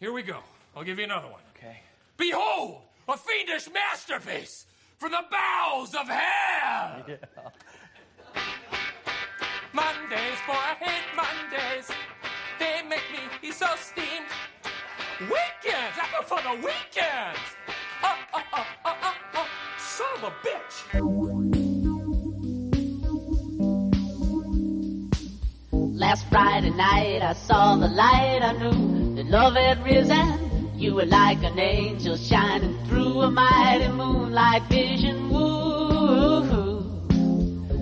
Here we go. I'll give you another one. Okay. Behold, a fiendish masterpiece from the bowels of hell. Yeah. Mondays, for I hate Mondays. They make me so steamed. Weekends, I go for the weekends. Oh, oh, oh, oh, oh, oh. Son of a bitch. Last Friday night I saw the light. I knew that love had risen. You were like an angel shining through a mighty moonlight vision. Woo,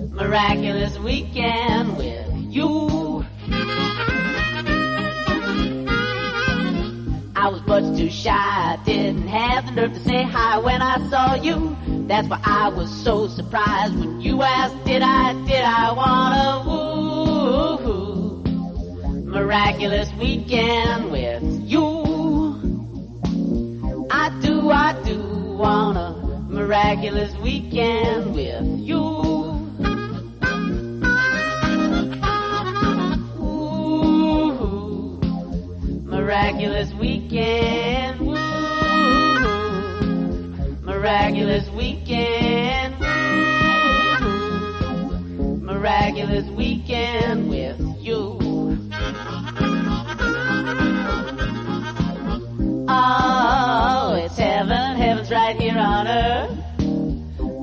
miraculous weekend with you. I was much too shy. Didn't have the nerve to say hi when I saw you. That's why I was so surprised when you asked, Did I, did I wanna woo? Miraculous weekend with you. I do, I do want a miraculous weekend with you. Ooh, miraculous weekend. Woo, miraculous weekend. Woo, miraculous weekend with you. Oh, it's heaven, heaven's right here on earth.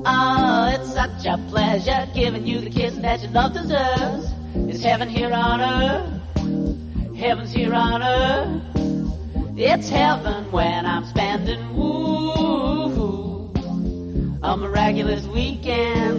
Oh, it's such a pleasure giving you the kiss that your love deserves. It's heaven here on earth. Heaven's here on earth. It's heaven when I'm spending woo a miraculous weekend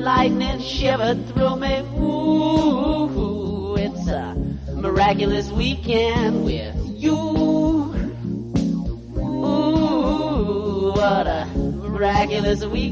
lightning shiver through me. Ooh, it's a miraculous weekend with you. Ooh, what a miraculous weekend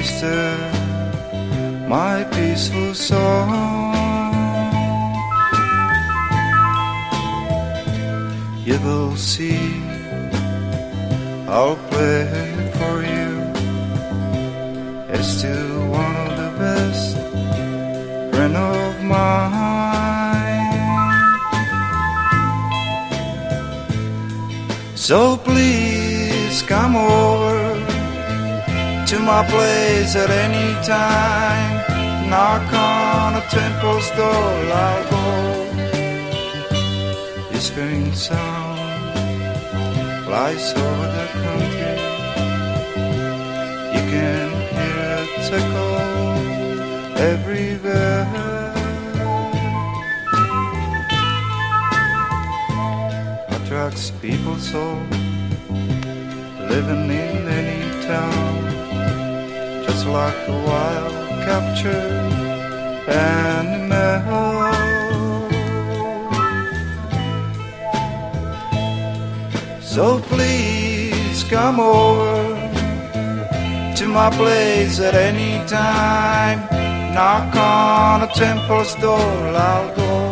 disturb my peaceful soul. You will see, I'll play for you. It's still one of the best friend of mine. So please come over to my place at any time. Knock on a temple's door, I'll go. Whispering sound flies over the country. You can hear it echo everywhere. attracts people so living in any town like a wild captured animal. So please come over to my place at any time. Knock on a temple's door I'll go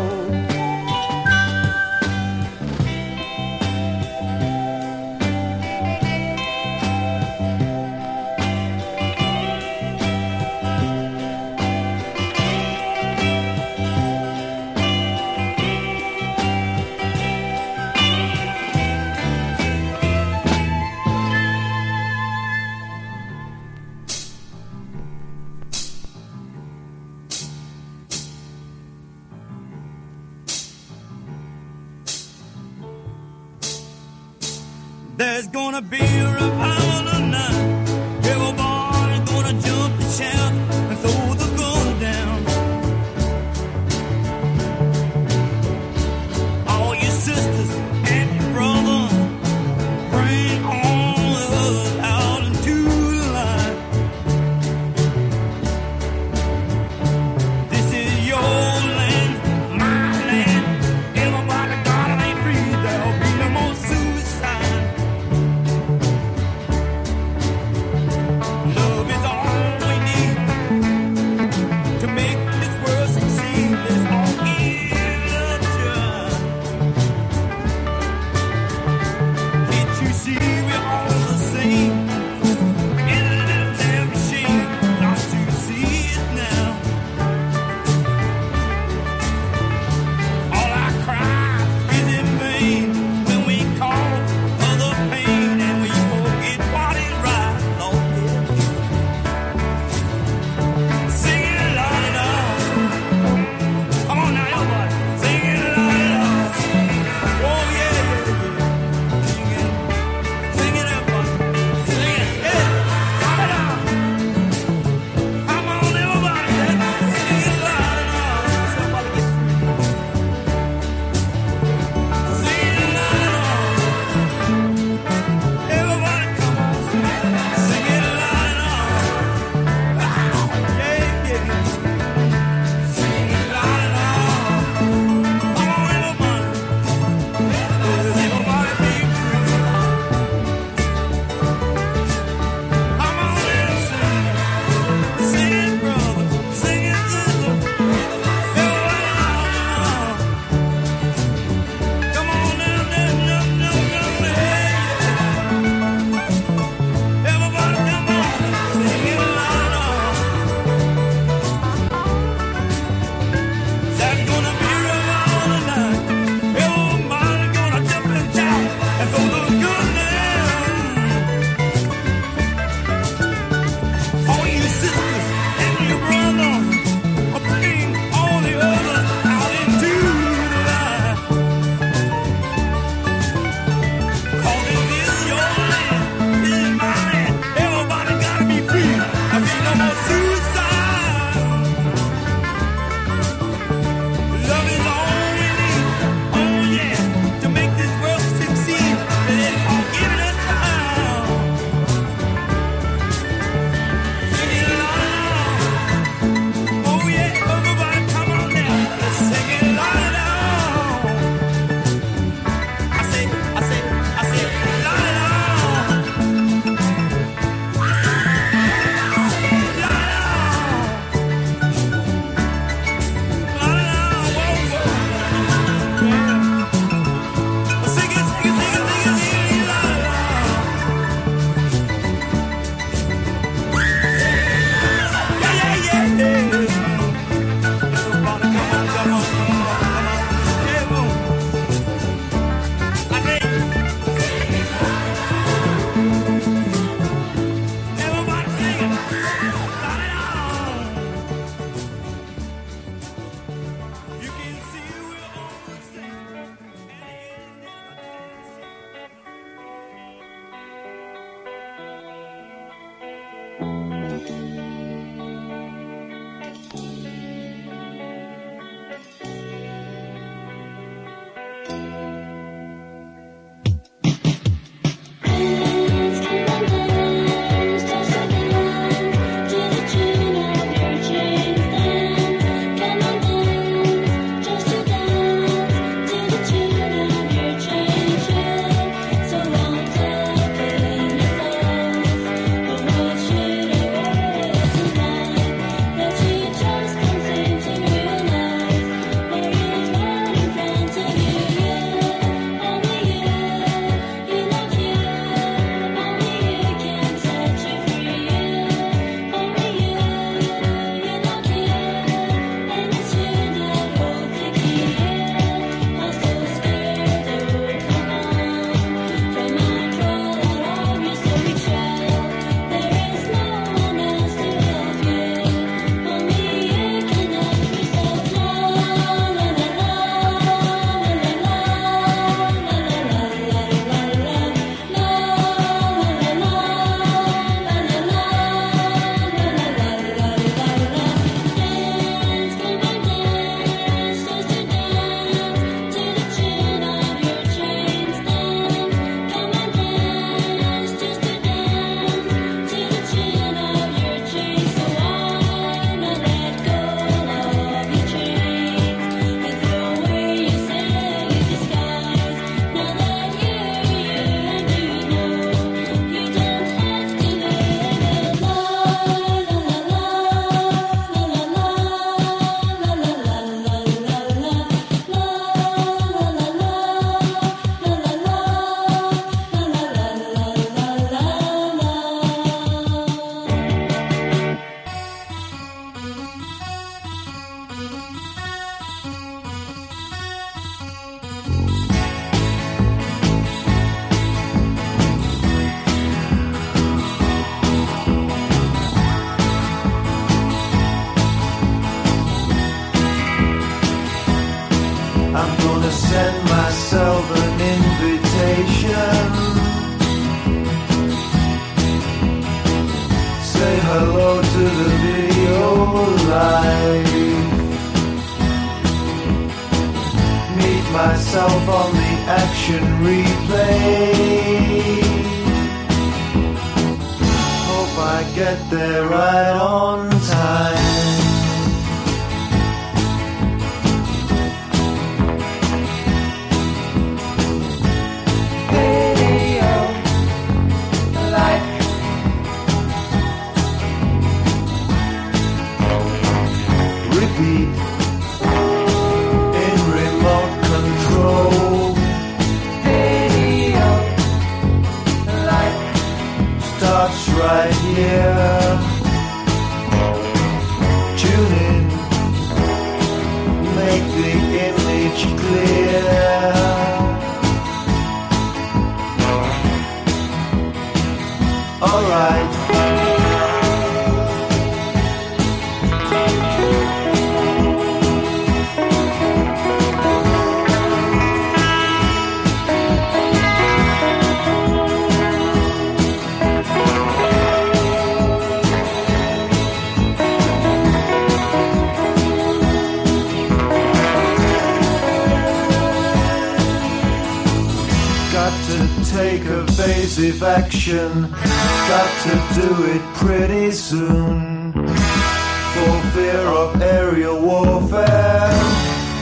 decisive action. Got to do it pretty soon. For fear of aerial warfare,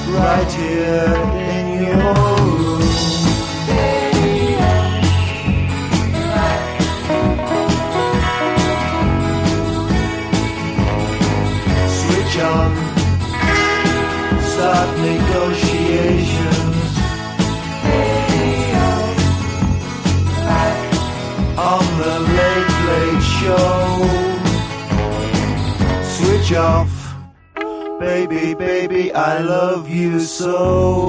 right here off. Baby, baby, I love you so.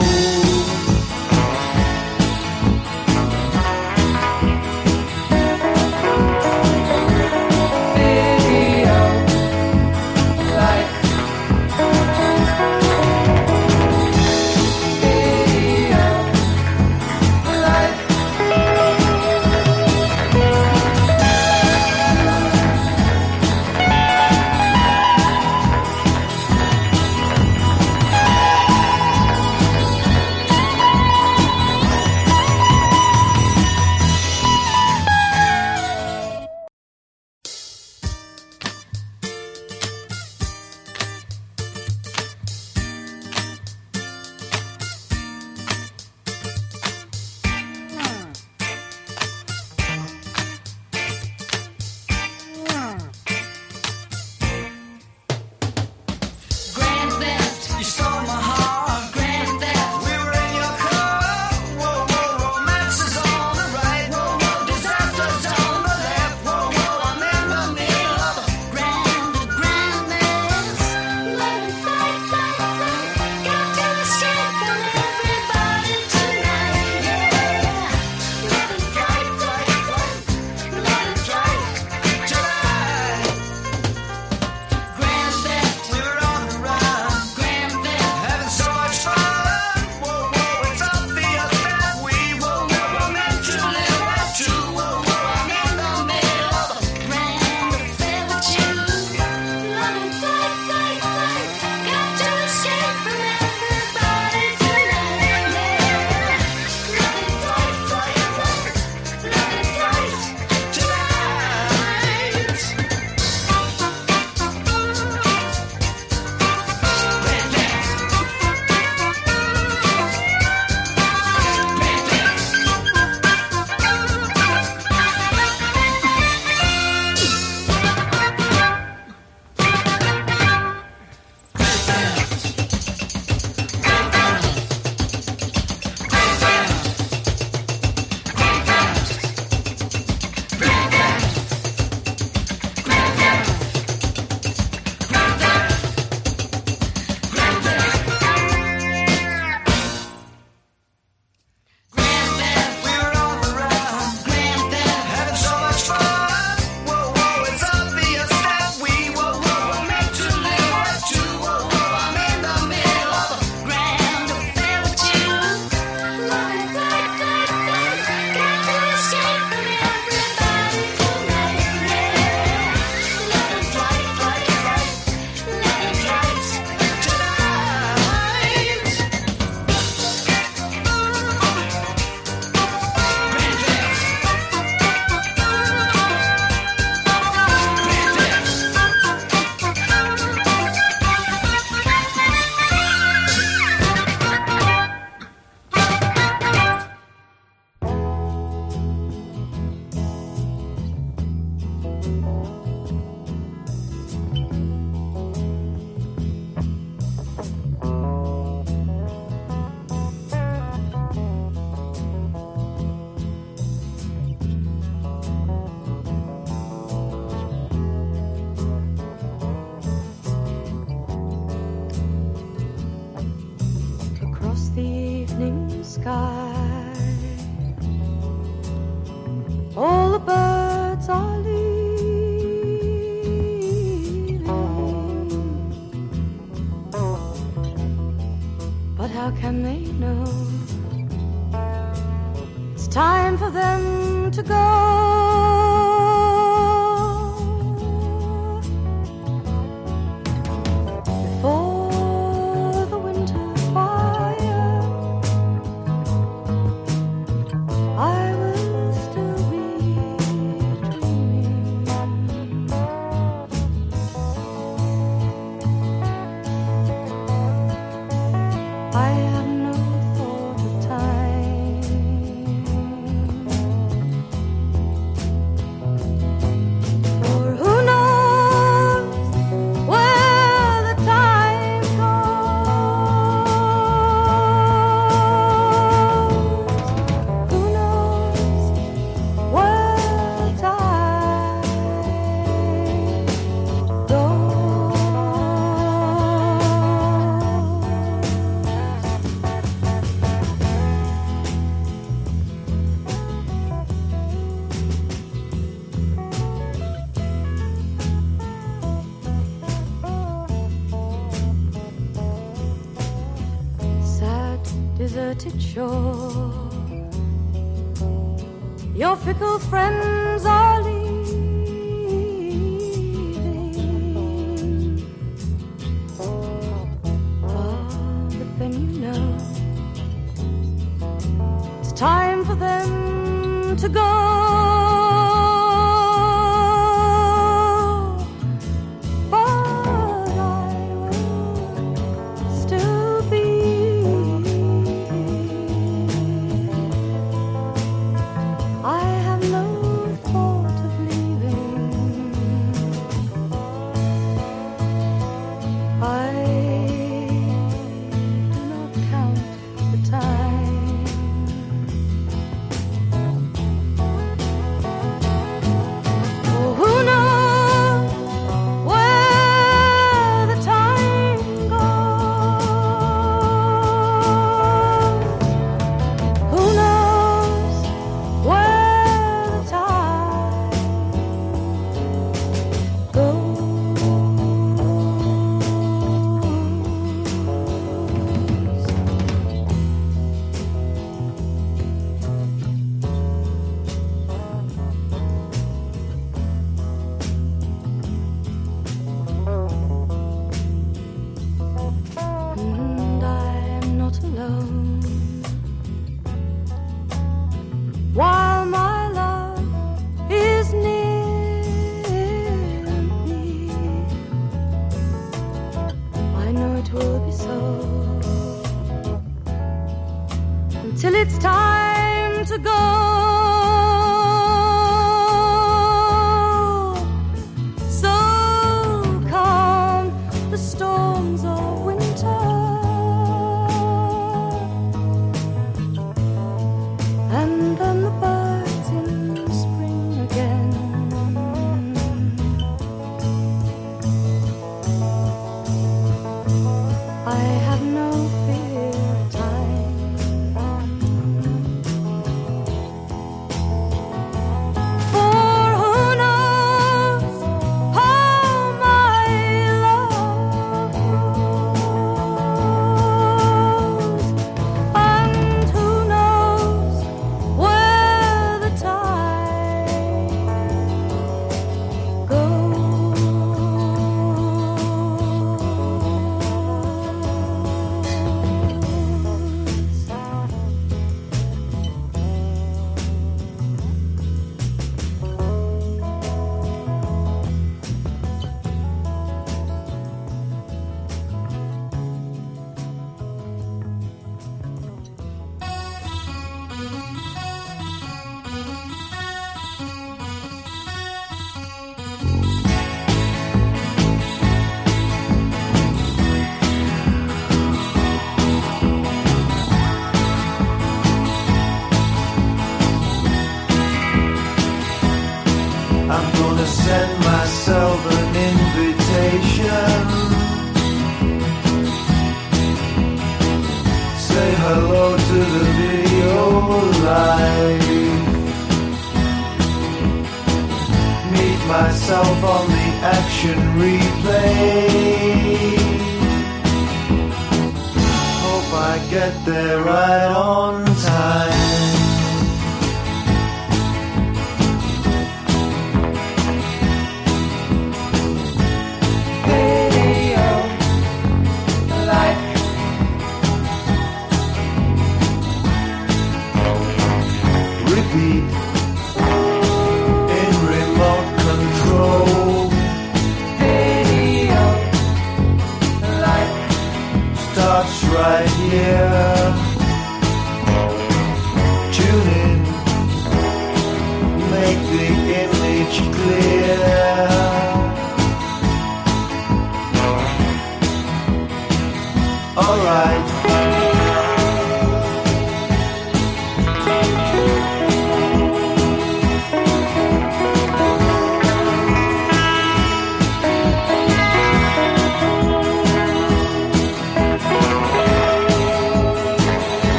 Myself on the action replay.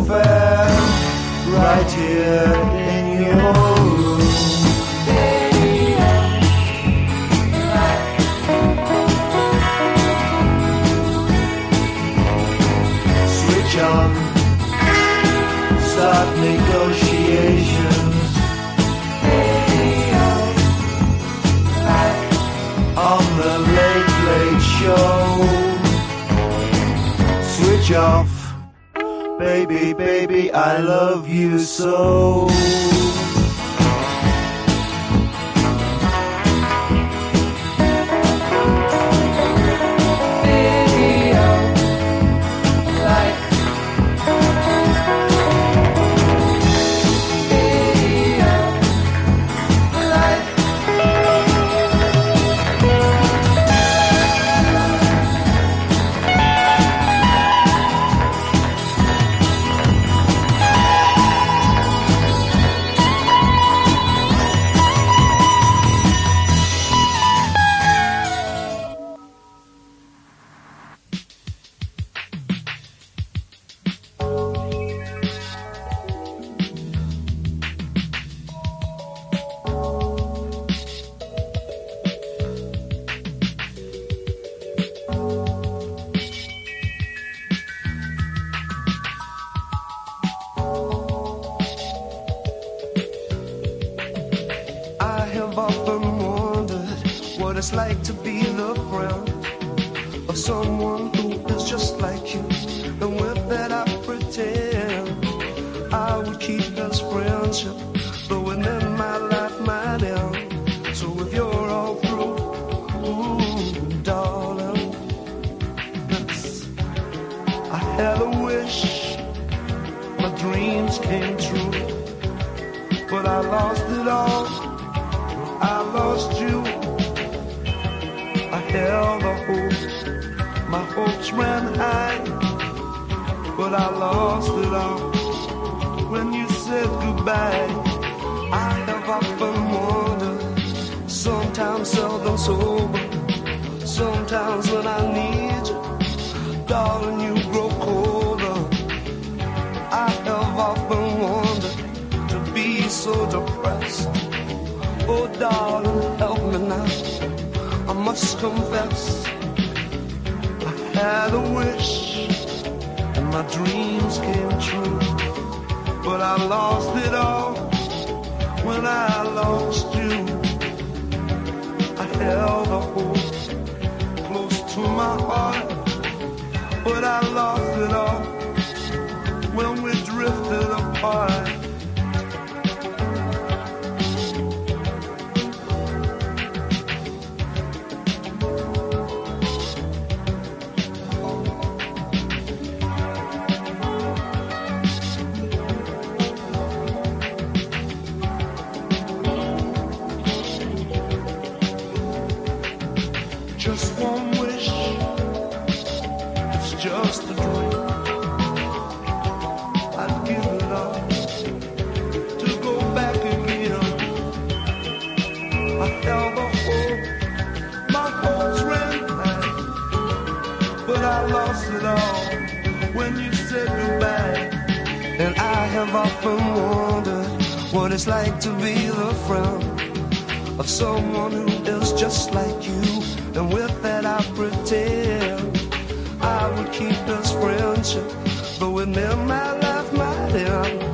Warfare. Right here baby, baby, I love you so. Wish, my dreams came true, but I lost it all. I lost you. I held a hope. My hopes ran high, but I lost it all. When you said goodbye, I have often wondered. Sometimes seldom sober. Sometimes when I need you, darling, you so depressed. Oh, darling, help me now. I must confess, I had a wish, and my dreams came true. But I lost it all when I lost you. I held a hope close to my heart, but I lost it all when we drifted apart. And I have often wondered what it's like to be the friend of someone who is just like you. And with that, I pretend I would keep this friendship, but with them, my life my end.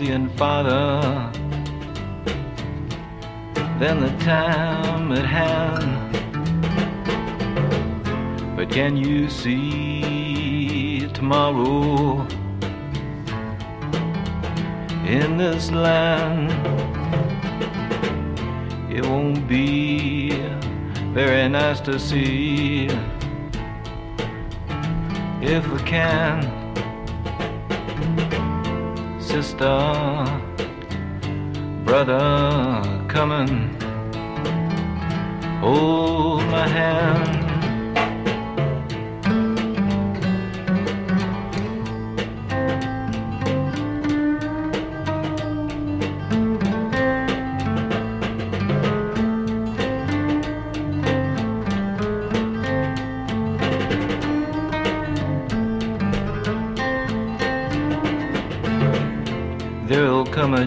and father, than the time at hand. But can you see tomorrow in this land? It won't be very nice to see if we can.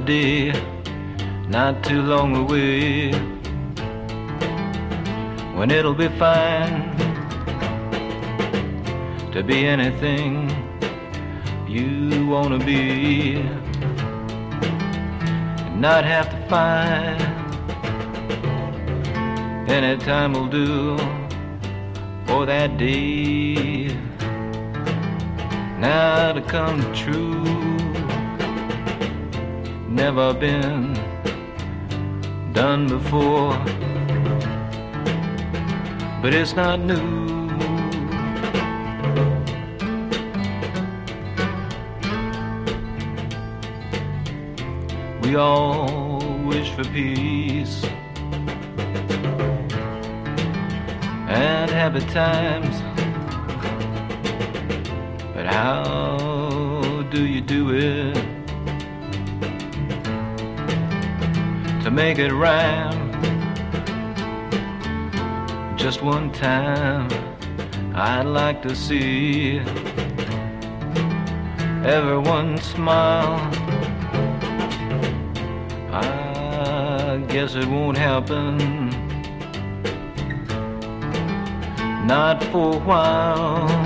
Day not too long away. When it'll be fine to be anything you wanna be. And not have to find any time will do for that day. Now to come true never been done before, but it's not new. We all wish for peace and happy times, but how do you do it? Make it rhyme. Just one time, I'd like to see everyone smile. I guess it won't happen, not for a while.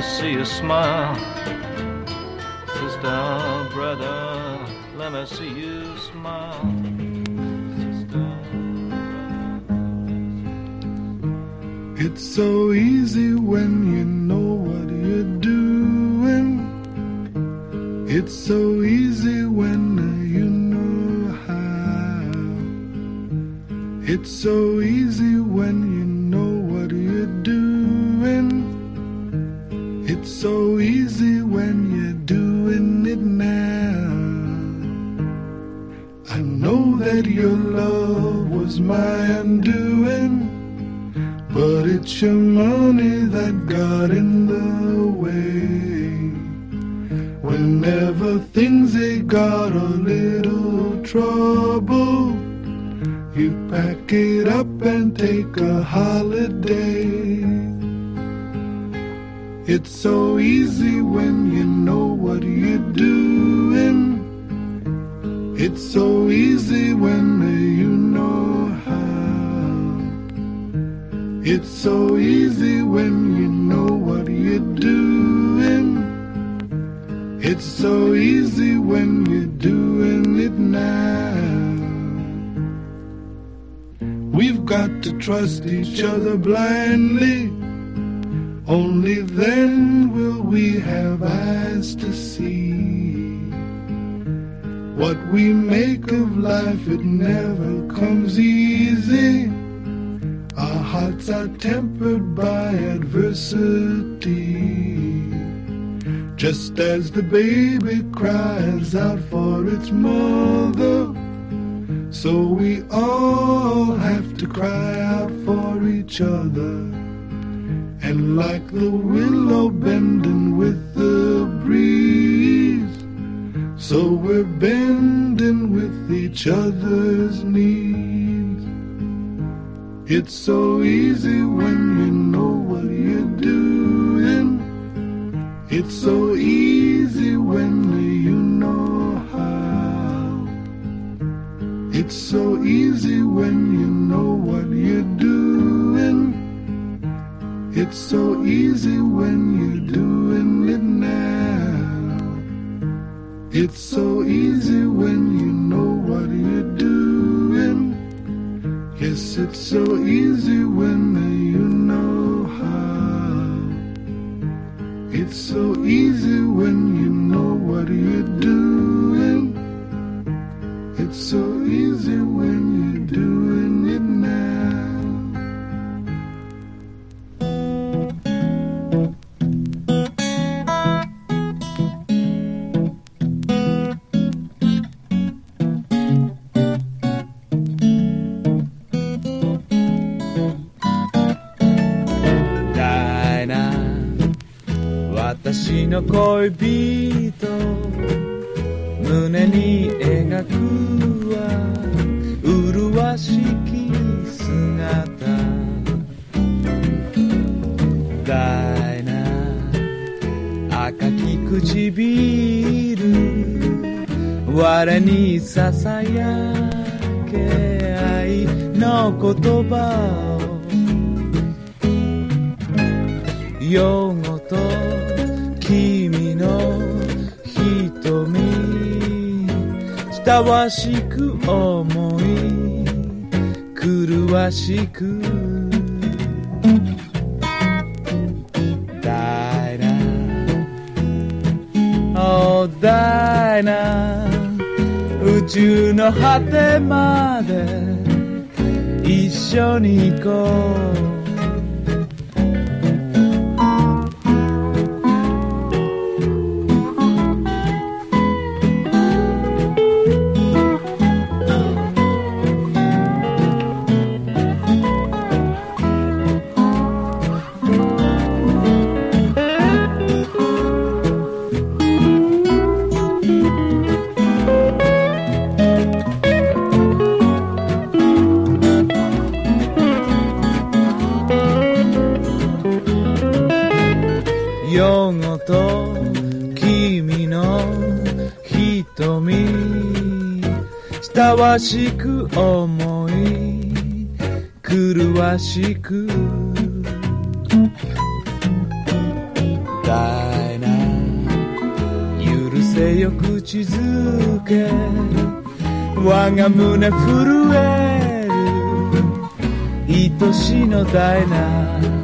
Me see you smile. Sister, brother, let me see you smile. It's so easy when you know what you're doing. It's so Only then will we have eyes to see. What we make of life, it never comes easy. Our hearts are tempered by adversity. Just as the baby cries out for its mother, so we all have to cry out for each other. And like the willow bending with the breeze, so we're bending with each other's needs. It's so easy when you know what you're doing. It's so easy when you know how. It's so easy when you know what you're doing. It's so easy when you're doing it now. It's so easy when you know what you're doing. Yes, it's so easy when you know how. It's so easy when you know what you're doing. It's so easy when you're doing it now. 人。胸に描くは麗しき姿。ダイナ赤き唇。我にささやけ愛の言葉を。夜ご親わしく思い狂わしく。ダイナ Oh ダイナ宇宙の果てまで一緒に行こう。わしく思い狂わしくダイナ許せよ口づけ我が胸震える愛しのダイナ。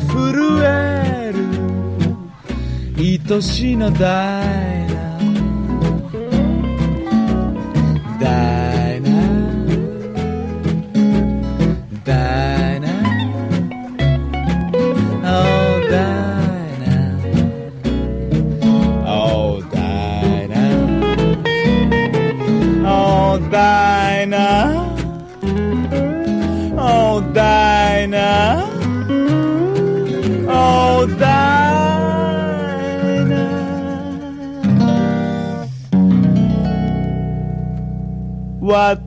震える愛しの大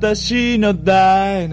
私のダ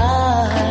time.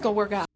Gonna work out.